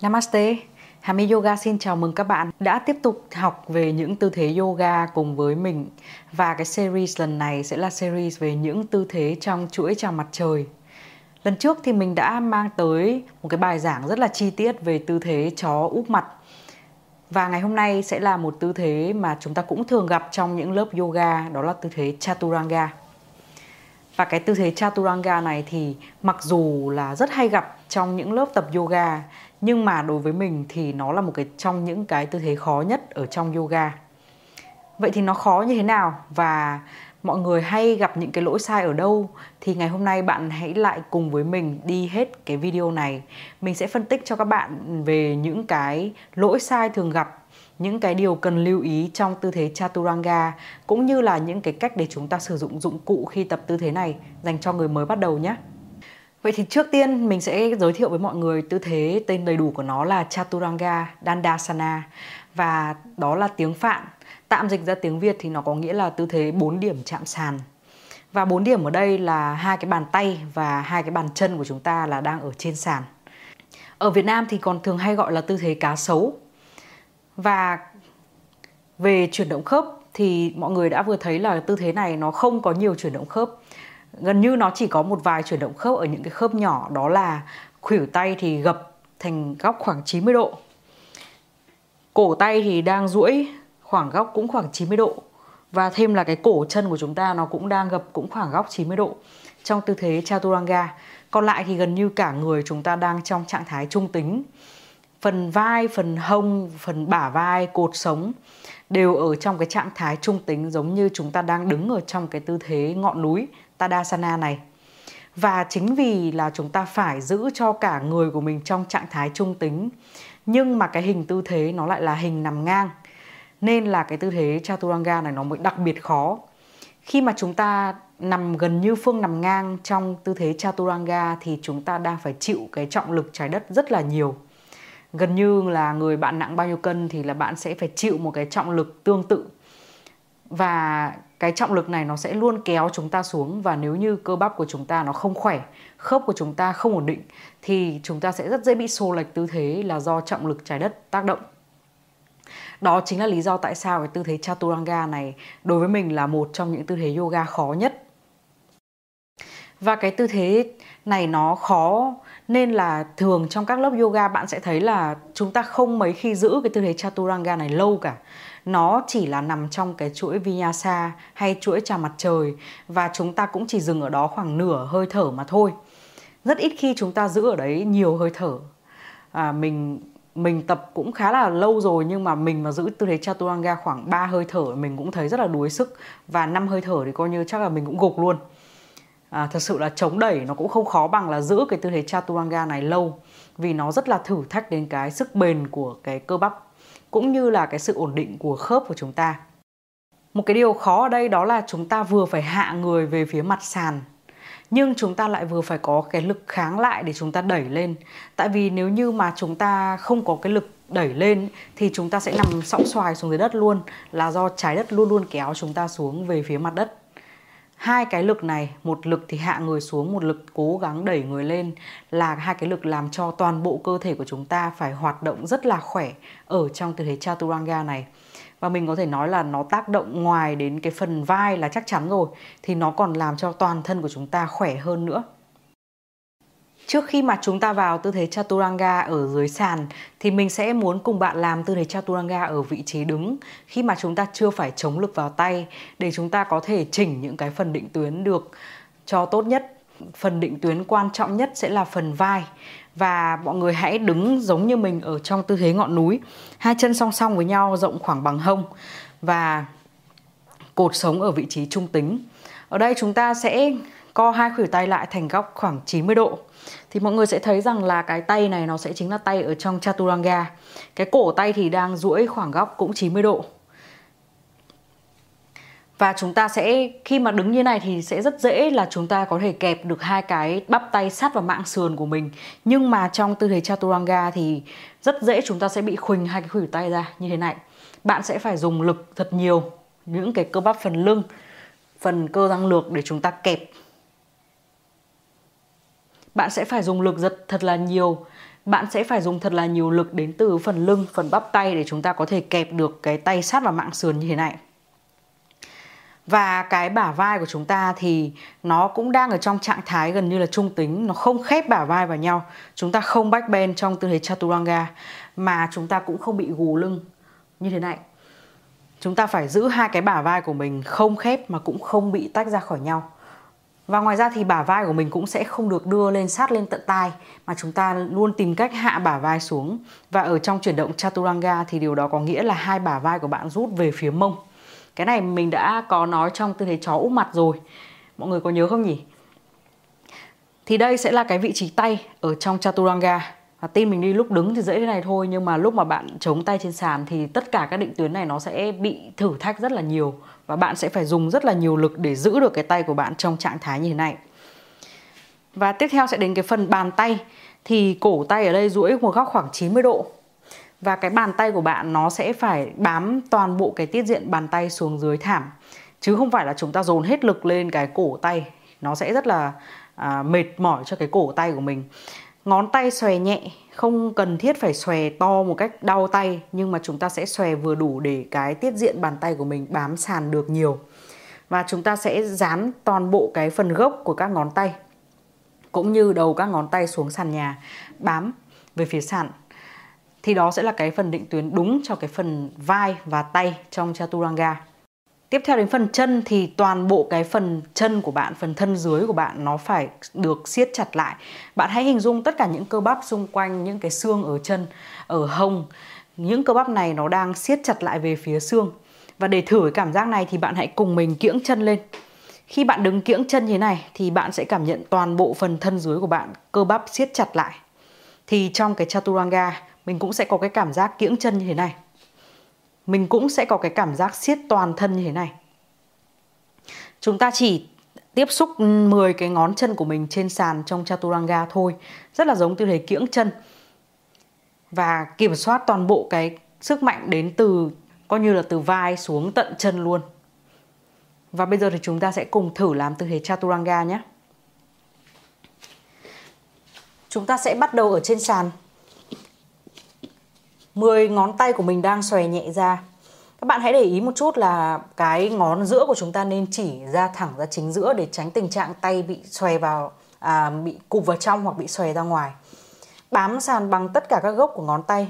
Namaste. Hami Yoga xin chào mừng các bạn đã tiếp tục học về những tư thế yoga cùng với mình và cái series lần này sẽ là series về những tư thế trong chuỗi chào mặt trời. Lần trước thì mình đã mang tới một cái bài giảng rất là chi tiết về tư thế chó úp mặt và ngày hôm nay sẽ là một tư thế mà chúng ta cũng thường gặp trong những lớp yoga, đó là tư thế Chaturanga. Và cái tư thế Chaturanga này thì mặc dù là rất hay gặp trong những lớp tập yoga nhưng mà đối với mình thì nó là một cái, trong những cái tư thế khó nhất ở trong yoga. Vậy thì nó khó như thế nào và mọi người hay gặp những cái lỗi sai ở đâu thì ngày hôm nay bạn hãy lại cùng với mình đi hết cái video này. Mình sẽ phân tích cho các bạn về những cái lỗi sai thường gặp, những cái điều cần lưu ý trong tư thế chaturanga, cũng như là những cái cách để chúng ta sử dụng dụng cụ khi tập tư thế này dành cho người mới bắt đầu nhé. Vậy thì trước tiên mình sẽ giới thiệu với mọi người tư thế tên đầy đủ của nó là Chaturanga Dandasana và đó là tiếng Phạn. Tạm dịch ra tiếng Việt thì nó có nghĩa là tư thế 4 điểm chạm sàn. Và 4 điểm ở đây là hai cái bàn tay và hai cái bàn chân của chúng ta là đang ở trên sàn. Ở Việt Nam thì còn thường hay gọi là tư thế cá sấu. Và về chuyển động khớp thì mọi người đã vừa thấy là tư thế này nó không có nhiều chuyển động khớp gần như nó chỉ có một vài chuyển động khớp ở những cái khớp nhỏ, đó là khuỷu tay thì gập thành góc khoảng 90 độ. Cổ tay thì đang duỗi khoảng góc cũng khoảng 90 độ. Và thêm là cái cổ chân của chúng ta nó cũng đang gập cũng khoảng góc 90 độ trong tư thế chaturanga. Còn lại thì gần như cả người chúng ta đang trong trạng thái trung tính. Phần vai, phần hông, phần bả vai, cột sống đều ở trong cái trạng thái trung tính giống như chúng ta đang đứng ở trong cái tư thế ngọn núi. Tadasana này. Và chính vì là chúng ta phải giữ cho cả người của mình trong trạng thái trung tính, nhưng mà cái hình tư thế nó lại là hình nằm ngang. Nên là cái tư thế chaturanga này nó mới đặc biệt khó. Khi mà chúng ta nằm gần như phương nằm ngang trong tư thế chaturanga thì chúng ta đang phải chịu cái trọng lực trái đất rất là nhiều. Gần như là người bạn nặng bao nhiêu cân thì là bạn sẽ phải chịu một cái trọng lực tương tự. Và cái trọng lực này nó sẽ luôn kéo chúng ta xuống và nếu như cơ bắp của chúng ta nó không khỏe, khớp của chúng ta không ổn định thì chúng ta sẽ rất dễ bị xô lệch tư thế là do trọng lực trái đất tác động. Đó chính là lý do tại sao cái tư thế chaturanga này đối với mình là một trong những tư thế yoga khó nhất. Và cái tư thế này nó khó nên là thường trong các lớp yoga bạn sẽ thấy là chúng ta không mấy khi giữ cái tư thế chaturanga này lâu cả nó chỉ là nằm trong cái chuỗi vinyasa hay chuỗi chào mặt trời và chúng ta cũng chỉ dừng ở đó khoảng nửa hơi thở mà thôi. Rất ít khi chúng ta giữ ở đấy nhiều hơi thở. À, mình mình tập cũng khá là lâu rồi nhưng mà mình mà giữ tư thế chaturanga khoảng 3 hơi thở mình cũng thấy rất là đuối sức và năm hơi thở thì coi như chắc là mình cũng gục luôn. À, thật sự là chống đẩy nó cũng không khó bằng là giữ cái tư thế chaturanga này lâu vì nó rất là thử thách đến cái sức bền của cái cơ bắp cũng như là cái sự ổn định của khớp của chúng ta. Một cái điều khó ở đây đó là chúng ta vừa phải hạ người về phía mặt sàn, nhưng chúng ta lại vừa phải có cái lực kháng lại để chúng ta đẩy lên. Tại vì nếu như mà chúng ta không có cái lực đẩy lên thì chúng ta sẽ nằm sõng xoài xuống dưới đất luôn, là do trái đất luôn luôn kéo chúng ta xuống về phía mặt đất hai cái lực này, một lực thì hạ người xuống, một lực cố gắng đẩy người lên, là hai cái lực làm cho toàn bộ cơ thể của chúng ta phải hoạt động rất là khỏe ở trong tư thế chaturanga này. Và mình có thể nói là nó tác động ngoài đến cái phần vai là chắc chắn rồi, thì nó còn làm cho toàn thân của chúng ta khỏe hơn nữa. Trước khi mà chúng ta vào tư thế chaturanga ở dưới sàn thì mình sẽ muốn cùng bạn làm tư thế chaturanga ở vị trí đứng khi mà chúng ta chưa phải chống lực vào tay để chúng ta có thể chỉnh những cái phần định tuyến được cho tốt nhất. Phần định tuyến quan trọng nhất sẽ là phần vai và mọi người hãy đứng giống như mình ở trong tư thế ngọn núi, hai chân song song với nhau rộng khoảng bằng hông và cột sống ở vị trí trung tính. Ở đây chúng ta sẽ co hai khuỷu tay lại thành góc khoảng 90 độ. Thì mọi người sẽ thấy rằng là cái tay này nó sẽ chính là tay ở trong chaturanga. Cái cổ tay thì đang duỗi khoảng góc cũng 90 độ. Và chúng ta sẽ, khi mà đứng như này thì sẽ rất dễ là chúng ta có thể kẹp được hai cái bắp tay sát vào mạng sườn của mình. Nhưng mà trong tư thế chaturanga thì rất dễ chúng ta sẽ bị khuỳnh hai cái khuỷu tay ra như thế này. Bạn sẽ phải dùng lực thật nhiều, những cái cơ bắp phần lưng, phần cơ răng lược để chúng ta kẹp bạn sẽ phải dùng lực giật thật là nhiều bạn sẽ phải dùng thật là nhiều lực đến từ phần lưng, phần bắp tay để chúng ta có thể kẹp được cái tay sát vào mạng sườn như thế này. Và cái bả vai của chúng ta thì nó cũng đang ở trong trạng thái gần như là trung tính, nó không khép bả vai vào nhau. Chúng ta không back bend trong tư thế chaturanga mà chúng ta cũng không bị gù lưng như thế này. Chúng ta phải giữ hai cái bả vai của mình không khép mà cũng không bị tách ra khỏi nhau. Và ngoài ra thì bả vai của mình cũng sẽ không được đưa lên sát lên tận tai, mà chúng ta luôn tìm cách hạ bả vai xuống. Và ở trong chuyển động chaturanga thì điều đó có nghĩa là hai bả vai của bạn rút về phía mông. Cái này mình đã có nói trong tư thế chó úp mặt rồi. Mọi người có nhớ không nhỉ? Thì đây sẽ là cái vị trí tay ở trong chaturanga. Và tin mình đi lúc đứng thì dễ thế này thôi nhưng mà lúc mà bạn chống tay trên sàn thì tất cả các định tuyến này nó sẽ bị thử thách rất là nhiều. Và bạn sẽ phải dùng rất là nhiều lực để giữ được cái tay của bạn trong trạng thái như thế này. Và tiếp theo sẽ đến cái phần bàn tay. Thì cổ tay ở đây duỗi một góc khoảng 90 độ. Và cái bàn tay của bạn nó sẽ phải bám toàn bộ cái tiết diện bàn tay xuống dưới thảm. Chứ không phải là chúng ta dồn hết lực lên cái cổ tay. Nó sẽ rất là à, mệt mỏi cho cái cổ tay của mình ngón tay xòe nhẹ, không cần thiết phải xòe to một cách đau tay, nhưng mà chúng ta sẽ xòe vừa đủ để cái tiết diện bàn tay của mình bám sàn được nhiều và chúng ta sẽ dán toàn bộ cái phần gốc của các ngón tay, cũng như đầu các ngón tay xuống sàn nhà, bám về phía sàn thì đó sẽ là cái phần định tuyến đúng cho cái phần vai và tay trong chaturanga. Tiếp theo đến phần chân thì toàn bộ cái phần chân của bạn, phần thân dưới của bạn nó phải được siết chặt lại. Bạn hãy hình dung tất cả những cơ bắp xung quanh những cái xương ở chân, ở hông, những cơ bắp này nó đang siết chặt lại về phía xương. Và để thử cái cảm giác này thì bạn hãy cùng mình kiễng chân lên. Khi bạn đứng kiễng chân như thế này thì bạn sẽ cảm nhận toàn bộ phần thân dưới của bạn cơ bắp siết chặt lại. Thì trong cái chaturanga mình cũng sẽ có cái cảm giác kiễng chân như thế này mình cũng sẽ có cái cảm giác siết toàn thân như thế này. Chúng ta chỉ tiếp xúc ừ, 10 cái ngón chân của mình trên sàn trong chaturanga thôi. Rất là giống tư thế kiễng chân. Và kiểm soát toàn bộ cái sức mạnh đến từ, coi như là từ vai xuống tận chân luôn. Và bây giờ thì chúng ta sẽ cùng thử làm tư thế chaturanga nhé. Chúng ta sẽ bắt đầu ở trên sàn. 10 ngón tay của mình đang xòe nhẹ ra. Các bạn hãy để ý một chút là cái ngón giữa của chúng ta nên chỉ ra thẳng ra chính giữa để tránh tình trạng tay bị xòe vào à, bị cụp vào trong hoặc bị xòe ra ngoài. Bám sàn bằng tất cả các gốc của ngón tay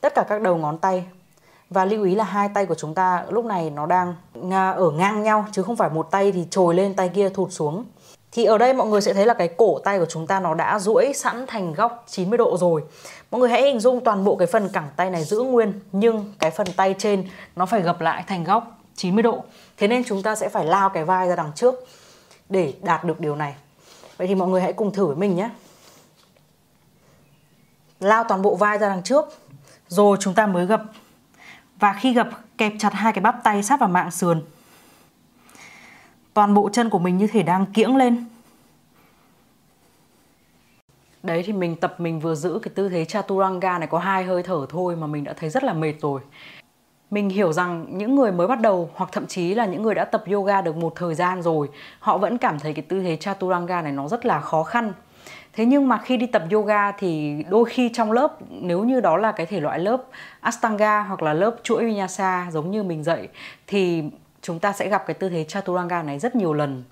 tất cả các đầu ngón tay. Và lưu ý là hai tay của chúng ta lúc này nó đang à, ở ngang nhau chứ không phải một tay thì trồi lên tay kia thụt xuống thì ở đây mọi người sẽ thấy là cái cổ tay của chúng ta nó đã duỗi sẵn thành góc 90 độ rồi. Mọi người hãy hình dung toàn bộ cái phần cẳng tay này giữ nguyên, nhưng cái phần tay trên nó phải gập lại thành góc 90 độ. Thế nên chúng ta sẽ phải lao cái vai ra đằng trước để đạt được điều này. Vậy thì mọi người hãy cùng thử với mình nhé. Lao toàn bộ vai ra đằng trước, rồi chúng ta mới gập. Và khi gập, kẹp chặt hai cái bắp tay sát vào mạng sườn toàn bộ chân của mình như thể đang kiễng lên Đấy thì mình tập mình vừa giữ cái tư thế chaturanga này có hai hơi thở thôi mà mình đã thấy rất là mệt rồi. Mình hiểu rằng những người mới bắt đầu hoặc thậm chí là những người đã tập yoga được một thời gian rồi, họ vẫn cảm thấy cái tư thế chaturanga này nó rất là khó khăn. Thế nhưng mà khi đi tập yoga thì đôi khi trong lớp nếu như đó là cái thể loại lớp Ashtanga hoặc là lớp chuỗi Vinyasa giống như mình dạy thì chúng ta sẽ gặp cái tư thế chaturanga này rất nhiều lần.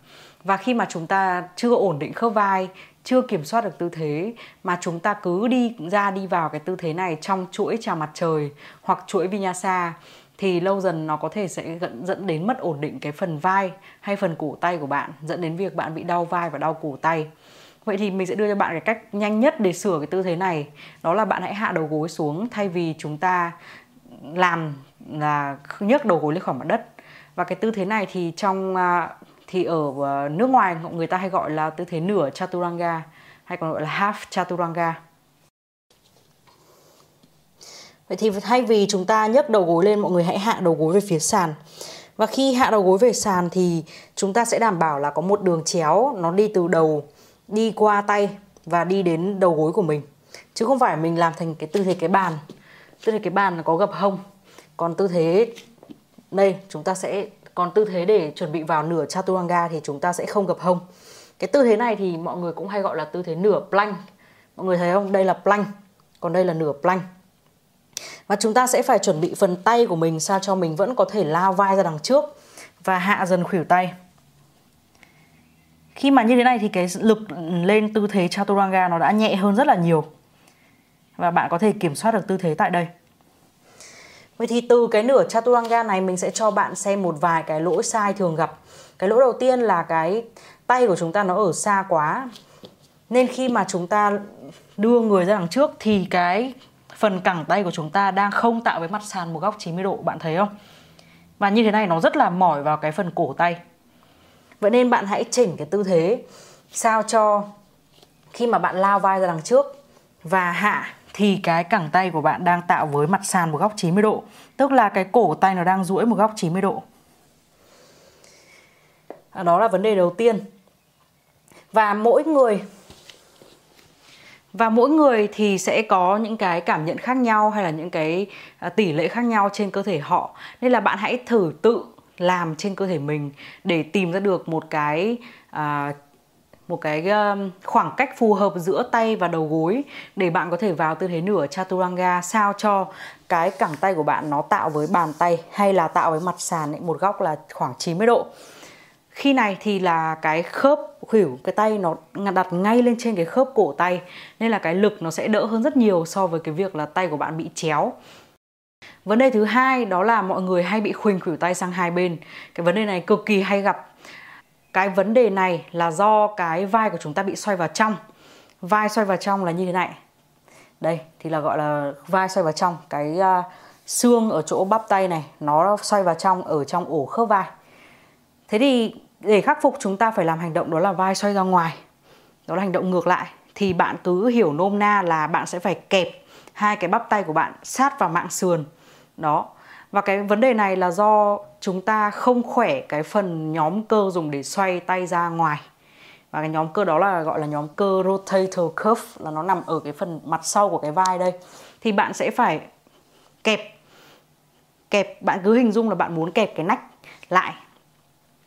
Và khi mà chúng ta chưa ổn định khớp vai, chưa kiểm soát được tư thế, mà chúng ta cứ đi, ra đi vào cái tư thế này trong chuỗi chào mặt trời hoặc chuỗi vinyasa, thì lâu dần nó có thể sẽ dẫn đến mất ổn định cái phần vai hay phần cổ tay của bạn, dẫn đến việc bạn bị đau vai và đau cổ tay. Vậy thì mình sẽ đưa cho bạn cái cách nhanh nhất để sửa cái tư thế này. Đó là bạn hãy hạ đầu gối xuống thay vì chúng ta làm là nhấc đầu gối lên khỏi mặt đất và cái tư thế này thì trong à, thì ở à, nước ngoài người ta hay gọi là tư thế nửa chaturanga hay còn gọi là half chaturanga Vậy thì thay vì chúng ta nhấc đầu gối lên, mọi người hãy hạ đầu gối về phía sàn. Và khi hạ đầu gối về sàn thì chúng ta sẽ đảm bảo là có một đường chéo, nó đi từ đầu, đi qua tay và đi đến đầu gối của mình. Chứ không phải mình làm thành cái tư thế cái bàn. Tư thế cái bàn nó có gập hông. Còn tư thế đây, chúng ta sẽ, còn tư thế để chuẩn bị vào nửa chaturanga thì chúng ta sẽ không gập hông cái tư thế này thì mọi người cũng hay gọi là tư thế nửa plank mọi người thấy không? Đây là plank còn đây là nửa plank và chúng ta sẽ phải chuẩn bị phần tay của mình sao cho mình vẫn có thể lao vai ra đằng trước và hạ dần khuỷu tay. Khi mà như thế này thì cái lực lên tư thế chaturanga nó đã nhẹ hơn rất là nhiều. Và bạn có thể kiểm soát được tư thế tại đây. Vậy thì từ cái nửa chaturanga này mình sẽ cho bạn xem một vài cái lỗi sai thường gặp. Cái lỗi đầu tiên là cái tay của chúng ta nó ở xa quá. Nên khi mà chúng ta đưa người ra đằng trước thì cái phần cẳng tay của chúng ta đang không tạo với mặt sàn một góc 90 độ, bạn thấy không? Và như thế này nó rất là mỏi vào cái phần cổ tay. Vậy nên bạn hãy chỉnh cái tư thế sao cho khi mà bạn lao vai ra đằng trước và hạ thì cái cẳng tay của bạn đang tạo với mặt sàn một góc 90 độ. Tức là cái cổ tay nó đang duỗi một góc 90 độ. À, đó là vấn đề đầu tiên. Và mỗi người và mỗi người thì sẽ có những cái cảm nhận khác nhau hay là những cái à, tỷ lệ khác nhau trên cơ thể họ. Nên là bạn hãy thử tự làm trên cơ thể mình để tìm ra được một cái uh, một cái ờ, khoảng cách phù hợp giữa tay và đầu gối để bạn có thể vào tư thế nửa chaturanga sao cho cái cẳng tay của bạn nó tạo với bàn tay hay là tạo với mặt sàn ấy, một góc là khoảng 90 độ. Khi này thì là cái khớp khuỷu cái tay nó đặt ngay lên trên cái khớp cổ tay nên là cái lực nó sẽ đỡ hơn rất nhiều so với cái việc là tay của bạn bị chéo. Vấn đề thứ hai đó là mọi người hay bị khuỳnh khuỷu tay sang hai bên. Cái vấn đề này cực kỳ hay gặp cái vấn đề này là do cái vai của chúng ta bị xoay vào trong. Vai xoay vào trong là như thế này. Đây thì là gọi là vai xoay vào trong. Cái uh, xương ở chỗ bắp tay này nó xoay vào trong ở trong ổ khớp vai. Thế thì để khắc phục chúng ta phải làm hành động đó là vai xoay ra ngoài. Đó là hành động ngược lại. Thì bạn cứ hiểu nôm na là bạn sẽ phải kẹp hai cái bắp tay của bạn sát vào mạng sườn. Đó. Và cái vấn đề này là do chúng ta không khỏe cái phần nhóm cơ dùng để xoay tay ra ngoài. Và cái nhóm cơ đó là gọi là nhóm cơ rotator cuff, là nó nằm ở cái phần mặt sau của cái vai đây. Thì bạn sẽ phải kẹp kẹp, bạn cứ hình dung là bạn muốn kẹp cái nách lại,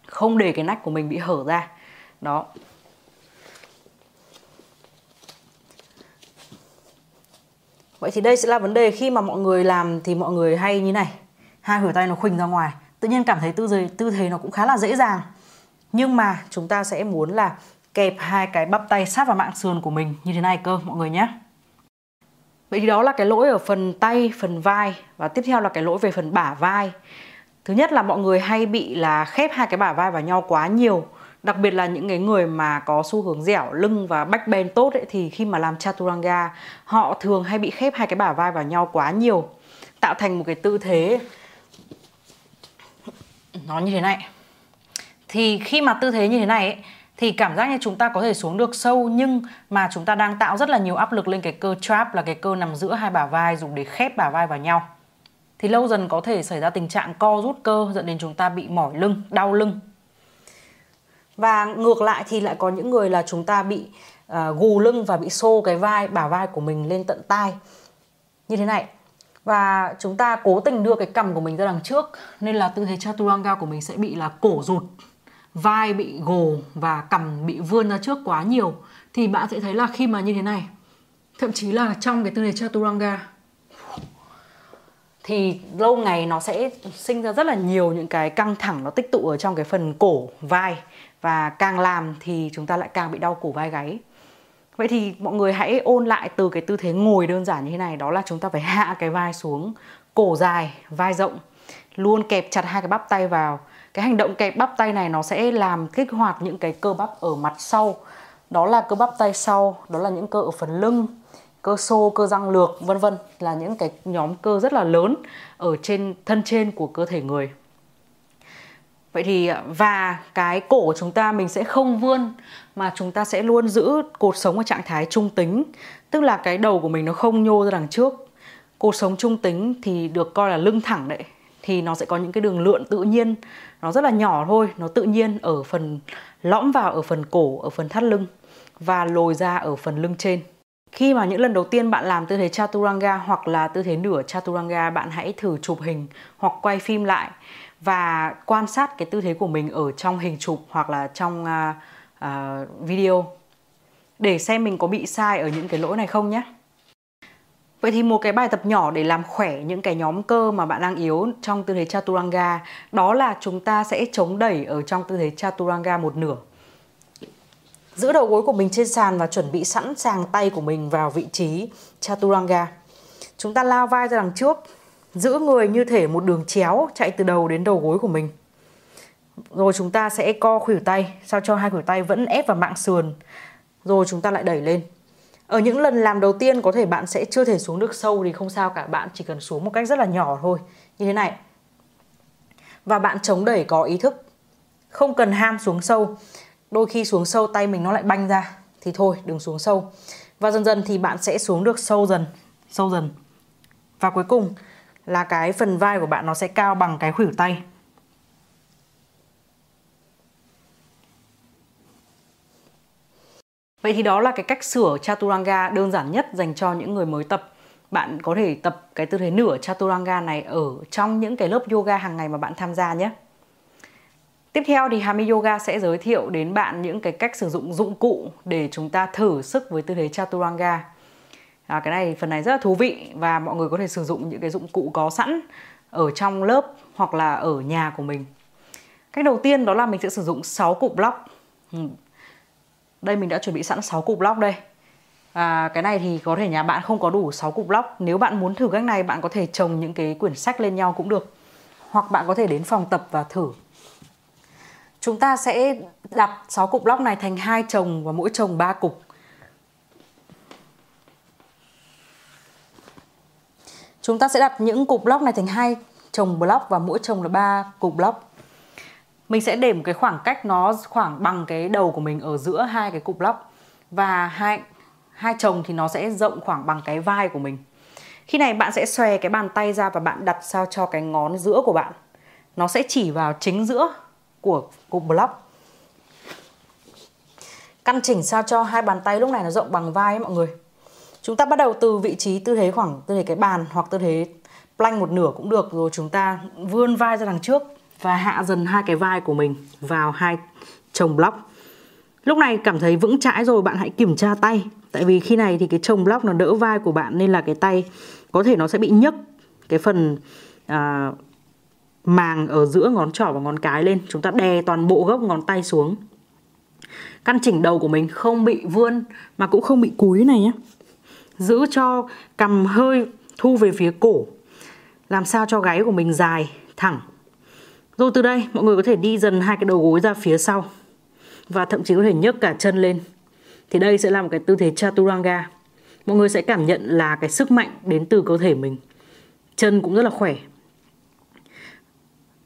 không để cái nách của mình bị hở ra. Đó. Vậy thì đây sẽ là vấn đề khi mà mọi người làm thì mọi người hay như này, hai khuỷu tay nó khuỳnh ra ngoài tự nhiên cảm thấy tư thế tư thế nó cũng khá là dễ dàng. Nhưng mà chúng ta sẽ muốn là kẹp hai cái bắp tay sát vào mạng sườn của mình như thế này cơ mọi người nhé. Vậy thì đó là cái lỗi ở phần tay phần vai. Và tiếp theo là cái lỗi về phần bả vai. Thứ nhất là mọi người hay bị là khép hai cái bả vai vào nhau quá nhiều. Đặc biệt là những cái người mà có xu hướng dẻo lưng và bách bend tốt ấy, thì khi mà làm chaturanga họ thường hay bị khép hai cái bả vai vào nhau quá nhiều. Tạo thành một cái tư thế nó như thế này. Thì khi mà tư thế như thế này ấy, thì cảm giác như chúng ta có thể xuống được sâu nhưng mà chúng ta đang tạo rất là nhiều áp lực lên cái cơ trap là cái cơ nằm giữa hai bả vai dùng để khép bả vai vào nhau. Thì lâu dần có thể xảy ra tình trạng co rút cơ dẫn đến chúng ta bị mỏi lưng, đau lưng. Và ngược lại thì lại có những người là chúng ta bị uh, gù lưng và bị xô cái vai, bả vai của mình lên tận tai. Như thế này và chúng ta cố tình đưa cái cằm của mình ra đằng trước, nên là tư thế chaturanga của mình sẽ bị là cổ rụt, vai bị gồ và cằm bị vươn ra trước quá nhiều. Thì bạn sẽ thấy là khi mà như thế này, thậm chí là trong cái tư thế chaturanga, thì lâu ngày nó sẽ sinh ra rất là nhiều những cái căng thẳng, nó tích tụ ở trong cái phần cổ vai. Và càng làm thì chúng ta lại càng bị đau cổ vai gáy. Vậy thì mọi người hãy ôn lại từ cái tư thế ngồi đơn giản như thế này Đó là chúng ta phải hạ cái vai xuống Cổ dài, vai rộng. Luôn kẹp chặt hai cái bắp tay vào. Cái hành động kẹp bắp tay này nó sẽ làm kích hoạt những cái cơ bắp ở mặt sau. Đó là cơ bắp tay sau Đó là những cơ ở phần lưng Cơ xô, cơ răng lược, vân vân Là những cái nhóm cơ rất là lớn Ở trên thân trên của cơ thể người. Vậy thì à, và cái cổ của chúng ta mình sẽ không vươn mà chúng ta sẽ luôn giữ cột sống ở trạng thái trung tính, tức là cái đầu của mình nó không nhô ra đằng trước. Cột sống trung tính thì được coi là lưng thẳng đấy. Thì nó sẽ có những cái đường lượn tự nhiên. Nó rất là nhỏ thôi nó tự nhiên ở phần lõm vào ở phần cổ ở phần thắt lưng và lồi ra ở phần lưng trên. Khi mà những lần đầu tiên bạn làm tư thế chaturanga hoặc là tư thế nửa chaturanga bạn hãy thử chụp hình hoặc quay phim lại và quan sát cái tư thế của mình ở trong hình chụp hoặc là trong uh, uh, video để xem mình có bị sai ở những cái lỗi này không nhé. Vậy thì một cái bài tập nhỏ để làm khỏe những cái nhóm cơ mà bạn đang yếu trong tư thế Chaturanga đó là chúng ta sẽ chống đẩy ở trong tư thế Chaturanga một nửa. Giữ đầu gối của mình trên sàn và chuẩn bị sẵn sàng tay của mình vào vị trí Chaturanga. Chúng ta lao vai ra đằng trước, giữ người như thể một đường chéo chạy từ đầu đến đầu gối của mình. Rồi chúng ta sẽ co khuỷu tay sao cho hai khuỷu tay vẫn ép vào mạng sườn. Rồi chúng ta lại đẩy lên. Ở những lần làm đầu tiên có thể bạn sẽ chưa thể xuống được sâu thì không sao cả, bạn chỉ cần xuống một cách rất là nhỏ thôi, như thế này. Và bạn chống đẩy có ý thức, không cần ham xuống sâu. Đôi khi xuống sâu tay mình nó lại banh ra thì thôi, đừng xuống sâu. Và dần dần thì bạn sẽ xuống được sâu dần, sâu dần. Và cuối cùng là cái phần vai của bạn nó sẽ cao bằng cái khuỷu tay. Vậy thì đó là cái cách sửa Chaturanga đơn giản nhất dành cho những người mới tập. Bạn có thể tập cái tư thế nửa Chaturanga này ở trong những cái lớp yoga hàng ngày mà bạn tham gia nhé. Tiếp theo thì Hami Yoga sẽ giới thiệu đến bạn những cái cách sử dụng dụng cụ để chúng ta thử sức với tư thế Chaturanga. À, cái này phần này rất là thú vị và mọi người có thể sử dụng những cái dụng cụ có sẵn ở trong lớp hoặc là ở nhà của mình. Cách đầu tiên đó là mình sẽ sử dụng 6 cục block. Ừ, đây mình đã chuẩn bị sẵn 6 cục block đây. À, cái này thì có thể nhà bạn không có đủ 6 cục block. Nếu bạn muốn thử cách này bạn có thể trồng những cái quyển sách lên nhau cũng được. Hoặc bạn có thể đến phòng tập và thử. Chúng ta sẽ đặt 6 cục block này thành hai chồng và mỗi chồng 3 cục. Chúng ta sẽ đặt những cục block này thành hai chồng block và mỗi chồng là ba cục block mình sẽ để một cái khoảng cách nó khoảng bằng cái đầu của mình ở giữa hai cái cục lóc. Và hai hai chồng thì nó sẽ rộng khoảng bằng cái vai của mình. Khi này bạn sẽ xòe cái bàn tay ra và bạn đặt sao cho cái ngón giữa của bạn. Nó sẽ chỉ vào chính giữa của cục block. Căn chỉnh sao cho hai bàn tay lúc này nó rộng bằng vai ấy, mọi người. Chúng ta bắt đầu từ vị trí tư thế khoảng tư thế cái bàn hoặc tư thế plank một nửa cũng được. Rồi chúng ta vươn vai ra đằng trước và hạ dần hai cái vai của mình vào hai chồng block. Lúc này cảm thấy vững chãi rồi bạn hãy kiểm tra tay. Tại vì khi này thì cái chồng block nó đỡ vai của bạn nên là cái tay có thể nó sẽ bị nhấc cái phần à, màng ở giữa ngón trỏ và ngón cái lên. Chúng ta đè toàn bộ gốc ngón tay xuống. Căn chỉnh đầu của mình không bị vươn mà cũng không bị cúi này nhé. Giữ cho cầm hơi thu về phía cổ. Làm sao cho gáy của mình dài, thẳng rồi từ đây mọi người có thể đi dần hai cái đầu gối ra phía sau và thậm chí có thể nhấc cả chân lên. Thì đây sẽ là một cái tư thế Chaturanga. Mọi người sẽ cảm nhận là cái sức mạnh đến từ cơ thể mình. Chân cũng rất là khỏe.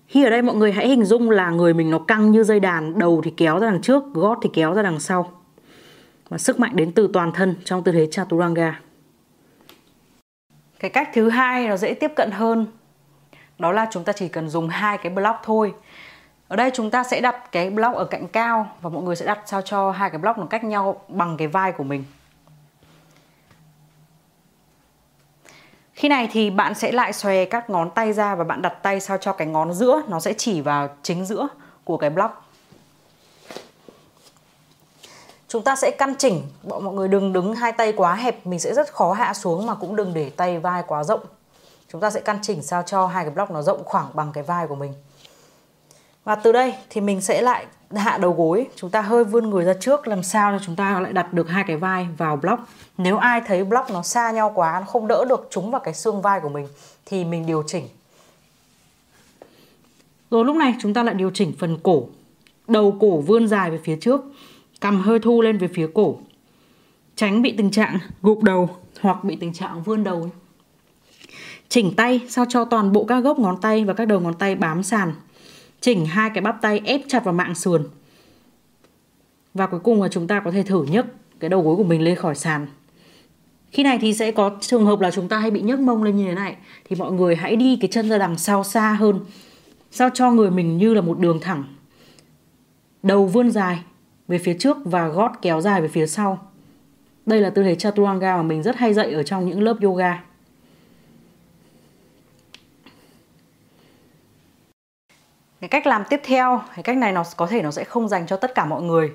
Khi ở đây mọi người hãy hình dung là người mình nó căng như dây đàn, đầu thì kéo ra đằng trước, gót thì kéo ra đằng sau. Và sức mạnh đến từ toàn thân trong tư thế Chaturanga. Cái cách thứ hai nó dễ tiếp cận hơn đó là chúng ta chỉ cần dùng hai cái block thôi. Ở đây chúng ta sẽ đặt cái block ở cạnh cao và mọi người sẽ đặt sao cho hai cái block nó cách nhau bằng cái vai của mình. Khi này thì bạn sẽ lại xòe các ngón tay ra và bạn đặt tay sao cho cái ngón giữa nó sẽ chỉ vào chính giữa của cái block. Chúng ta sẽ căn chỉnh, mọi người đừng đứng hai tay quá hẹp, mình sẽ rất khó hạ xuống mà cũng đừng để tay vai quá rộng chúng ta sẽ căn chỉnh sao cho hai cái block nó rộng khoảng bằng cái vai của mình. Và từ đây thì mình sẽ lại hạ đầu gối. Chúng ta hơi vươn người ra trước, làm sao cho chúng ta lại đặt được hai cái vai vào block. Nếu ai thấy block nó xa nhau quá, nó không đỡ được chúng vào cái xương vai của mình, thì mình điều chỉnh. Rồi lúc này chúng ta lại điều chỉnh phần cổ. Đầu cổ vươn dài về phía trước cầm hơi thu lên về phía cổ. Tránh bị tình trạng gục đầu hoặc bị tình trạng vươn đầu Chỉnh tay, sao cho toàn bộ các gốc ngón tay và các đầu ngón tay bám sàn. Chỉnh hai cái bắp tay ép chặt vào mạng sườn. Và cuối cùng là chúng ta có thể thử nhấc cái đầu gối của mình lên khỏi sàn. Khi này thì sẽ có trường hợp là chúng ta hay bị nhấc mông lên như thế này thì mọi người hãy đi cái chân ra đằng sau xa hơn. Sao cho người mình như là một đường thẳng. Đầu vươn dài về phía trước và gót kéo dài về phía sau. Đây là tư thế Chaturanga mà mình rất hay dạy ở trong những lớp yoga. Cái cách làm tiếp theo, cái cách này nó có thể nó sẽ không dành cho tất cả mọi người,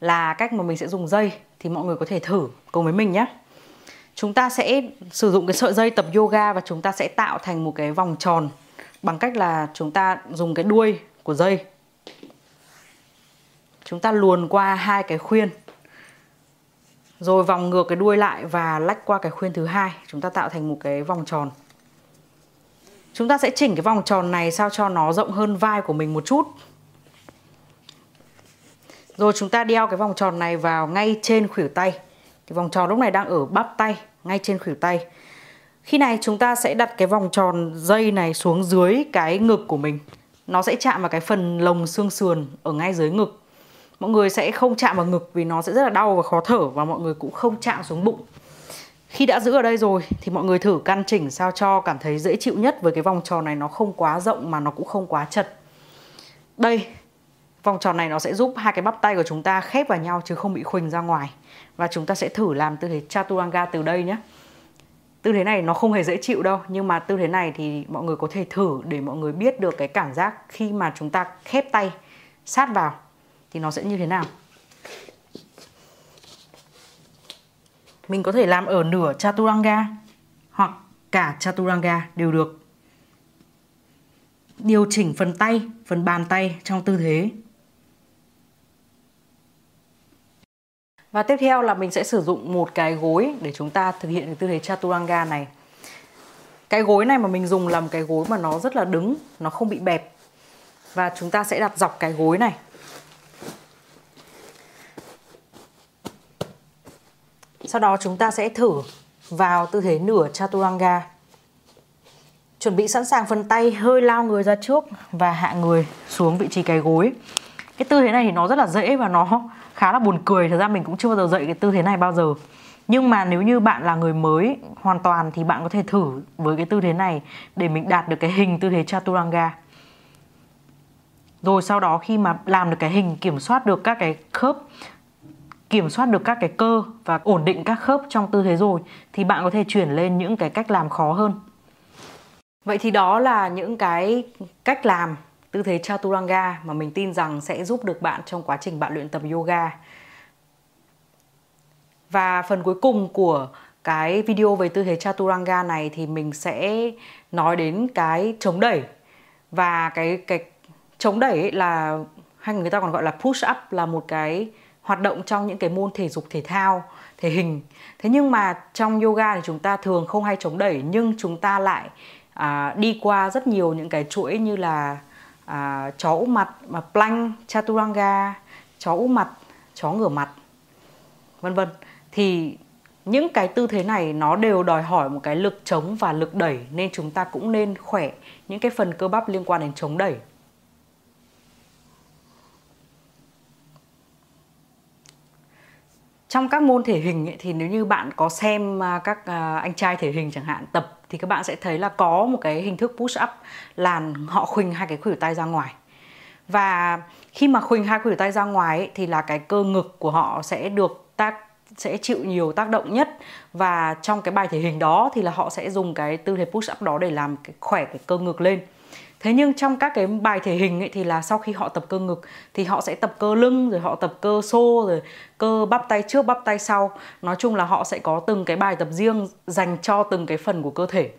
là cách mà mình sẽ dùng dây thì mọi người có thể thử cùng với mình nhé. Chúng ta sẽ sử dụng cái sợi dây tập yoga và chúng ta sẽ tạo thành một cái vòng tròn bằng cách là chúng ta dùng cái đuôi của dây. Chúng ta luồn qua hai cái khuyên, rồi vòng ngược cái đuôi lại và lách qua cái khuyên thứ hai. Chúng ta tạo thành một cái vòng tròn chúng ta sẽ chỉnh cái vòng tròn này sao cho nó rộng hơn vai của mình một chút. Rồi chúng ta đeo cái vòng tròn này vào ngay trên khuỷu tay. Cái vòng tròn lúc này đang ở bắp tay, ngay trên khuỷu tay. Khi này chúng ta sẽ đặt cái vòng tròn dây này xuống dưới cái ngực của mình. Nó sẽ chạm vào cái phần lồng xương sườn ở ngay dưới ngực. Mọi người sẽ không chạm vào ngực vì nó sẽ rất là đau và khó thở và mọi người cũng không chạm xuống bụng khi đã giữ ở đây rồi thì mọi người thử căn chỉnh sao cho cảm thấy dễ chịu nhất với cái vòng tròn này nó không quá rộng mà nó cũng không quá chật. Đây, vòng tròn này nó sẽ giúp hai cái bắp tay của chúng ta khép vào nhau chứ không bị khuỳnh ra ngoài. Và chúng ta sẽ thử làm tư thế chaturanga từ đây nhé. Tư thế này nó không hề dễ chịu đâu, nhưng mà tư thế này thì mọi người có thể thử để mọi người biết được cái cảm giác khi mà chúng ta khép tay, sát vào thì nó sẽ như thế nào. Mình có thể làm ở nửa chaturanga hoặc cả chaturanga đều được điều chỉnh phần tay phần bàn tay trong tư thế Và tiếp theo là mình sẽ sử dụng một cái gối để chúng ta thực hiện cái tư thế chaturanga này. Cái gối này mà mình dùng là một cái gối mà nó rất là đứng, nó không bị bẹp. Và chúng ta sẽ đặt dọc cái gối này. Sau đó chúng ta sẽ thử vào tư thế nửa chaturanga. Chuẩn bị sẵn sàng phần tay, hơi lao người ra trước và hạ người xuống vị trí cái gối. Cái tư thế này thì nó rất là dễ và nó khá là buồn cười thật ra mình cũng chưa bao giờ dạy cái tư thế này bao giờ nhưng mà nếu như bạn là người mới hoàn toàn thì bạn có thể thử với cái tư thế này để mình đạt được cái hình tư thế chaturanga rồi sau đó khi mà làm được cái hình kiểm soát được các cái khớp kiểm soát được các cái cơ và ổn định các khớp trong tư thế rồi, thì bạn có thể chuyển lên những cái cách làm khó hơn vậy thì đó là những cái cách làm tư thế chaturanga mà mình tin rằng sẽ giúp được bạn trong quá trình bạn luyện tập yoga. Và phần cuối cùng của cái video về tư thế chaturanga này thì mình sẽ nói đến cái chống đẩy và cái cái chống đẩy ấy là hay người ta còn gọi là push up là một cái hoạt động trong những cái môn thể dục thể thao thể hình. Thế nhưng mà trong yoga thì chúng ta thường không hay chống đẩy nhưng chúng ta lại à, đi qua rất nhiều những cái chuỗi như là à, chó úp mặt mà plank chaturanga chó úp mặt chó ngửa mặt vân vân. Thì những cái tư thế này nó đều đòi hỏi một cái lực chống và lực đẩy nên chúng ta cũng nên khỏe những cái phần cơ bắp liên quan đến chống đẩy. Trong các môn thể hình ấy, thì nếu như bạn có xem à, các à, anh trai thể hình chẳng hạn tập thì các bạn sẽ thấy là có một cái hình thức push up là họ khuỳnh hai cái khuỷu tay ra ngoài. Và khi mà khuỳnh hai khuỷu tay ra ngoài ấy, thì là cái cơ ngực của họ sẽ được tác sẽ chịu nhiều tác động nhất. Và trong cái bài thể hình đó thì là họ sẽ dùng cái tư thế push up đó để làm cái khỏe cái cơ ngực lên thế nhưng trong các cái bài thể hình ấy thì là sau khi họ tập cơ ngực thì họ sẽ tập cơ lưng, rồi họ tập cơ xô, rồi cơ bắp tay trước, bắp tay sau. Nói chung là họ sẽ có từng cái bài tập riêng dành cho từng cái phần của cơ thể.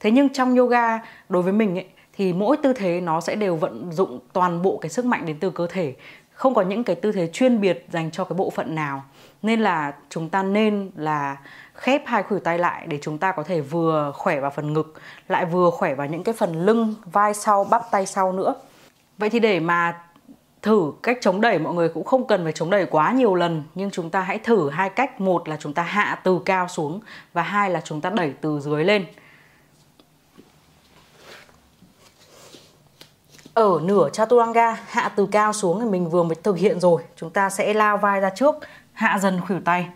Thế nhưng trong yoga đối với mình ấy thì mỗi tư thế nó sẽ đều vận dụng toàn bộ cái sức mạnh đến từ cơ thể không có những cái tư thế chuyên biệt dành cho cái bộ phận nào. Nên là chúng ta nên là khép hai khuỷu tay lại để chúng ta có thể vừa khỏe vào phần ngực, lại vừa khỏe vào những cái phần lưng, vai sau, bắp tay sau nữa. Vậy thì để mà thử cách chống đẩy, mọi người cũng không cần phải chống đẩy quá nhiều lần, nhưng chúng ta hãy thử hai cách. Một là chúng ta hạ từ cao xuống và hai là chúng ta đẩy từ dưới lên. Ở nửa chaturanga hạ từ cao xuống thì mình vừa mới thực hiện rồi chúng ta sẽ lao vai ra trước hạ dần khuỷu tay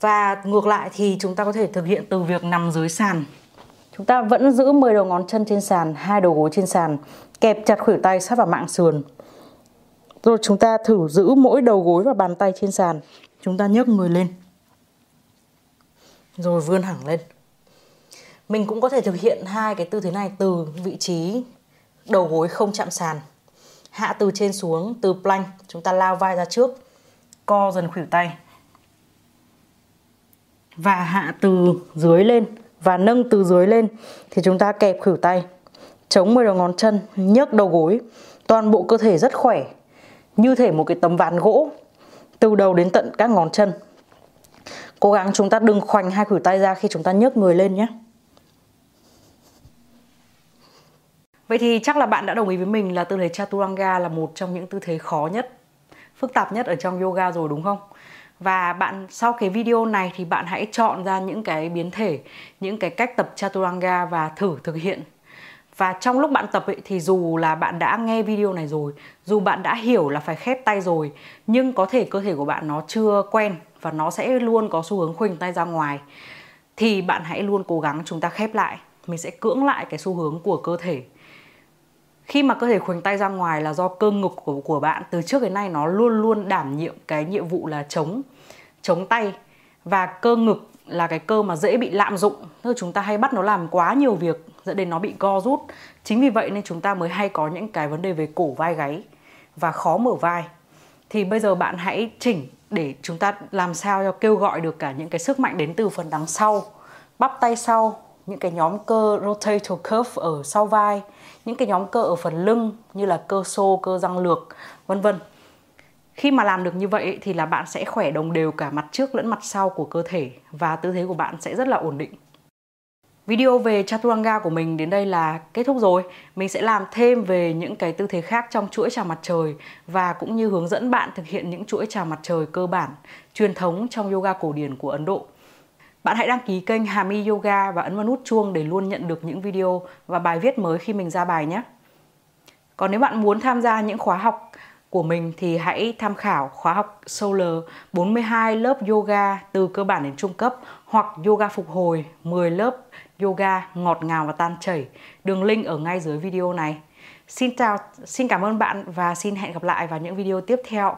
và ngược lại thì chúng ta có thể thực hiện từ việc nằm dưới sàn. Chúng ta vẫn giữ 10 đầu ngón chân trên sàn, hai đầu gối trên sàn, kẹp chặt khuỷu tay sát vào mạng sườn. Rồi chúng ta thử giữ mỗi đầu gối và bàn tay trên sàn. Chúng ta nhấc người lên. Rồi vươn thẳng lên. Mình cũng có thể thực hiện hai cái tư thế này từ vị trí đầu gối không chạm sàn. Hạ từ trên xuống, từ plank, chúng ta lao vai ra trước, co dần khuỷu tay. Và hạ từ dưới lên và nâng từ dưới lên thì chúng ta kẹp khuỷu tay chống 10 đầu ngón chân nhấc đầu gối. Toàn bộ cơ thể rất khỏe như thể một cái tấm ván gỗ từ đầu đến tận các ngón chân. Cố gắng chúng ta đừng khoanh hai khuỷu tay ra khi chúng ta nhấc người lên nhé. Vậy thì chắc là bạn đã đồng ý với mình là tư thế Chaturanga là một trong những tư thế khó nhất, phức tạp nhất ở trong yoga rồi đúng không? Và bạn sau cái video này thì bạn hãy chọn ra những cái biến thể, những cái cách tập Chaturanga và thử thực hiện. Và trong lúc bạn tập ấy, thì dù là bạn đã nghe video này rồi, dù bạn đã hiểu là phải khép tay rồi, nhưng có thể cơ thể của bạn nó chưa quen và nó sẽ luôn có xu hướng khuỳnh tay ra ngoài thì bạn hãy luôn cố gắng chúng ta khép lại. Mình sẽ cưỡng lại cái xu hướng của cơ thể khi mà cơ thể khuỳnh tay ra ngoài là do cơ ngực của của bạn từ trước đến nay nó luôn luôn đảm nhiệm cái nhiệm vụ là chống chống tay. Và cơ ngực là cái cơ mà dễ bị lạm dụng. Tức là chúng ta hay bắt nó làm quá nhiều việc, dẫn đến nó bị co rút. Chính vì vậy nên chúng ta mới hay có những cái vấn đề về cổ vai gáy và khó mở vai. Thì bây giờ bạn hãy chỉnh để chúng ta làm sao cho kêu gọi được cả những cái sức mạnh đến từ phần đằng sau. Bắp tay sau những cái nhóm cơ rotator cuff ở sau vai những cái nhóm cơ ở phần lưng như là cơ xô, cơ răng lược, vân vân. Khi mà làm được như vậy thì là bạn sẽ khỏe đồng đều cả mặt trước lẫn mặt sau của cơ thể và tư thế của bạn sẽ rất là ổn định. Video về Chaturanga của mình đến đây là kết thúc rồi. Mình sẽ làm thêm về những cái tư thế khác trong chuỗi chào mặt trời và cũng như hướng dẫn bạn thực hiện những chuỗi chào mặt trời cơ bản truyền thống trong yoga cổ điển của Ấn Độ. Bạn hãy đăng ký kênh Hami Yoga và ấn vào nút chuông để luôn nhận được những video và bài viết mới khi mình ra bài nhé. Còn nếu bạn muốn tham gia những khóa học của mình thì hãy tham khảo khóa học Solar 42 lớp yoga từ cơ bản đến trung cấp hoặc yoga phục hồi 10 lớp yoga ngọt ngào và tan chảy. Đường link ở ngay dưới video này. Xin chào, xin cảm ơn bạn và xin hẹn gặp lại vào những video tiếp theo.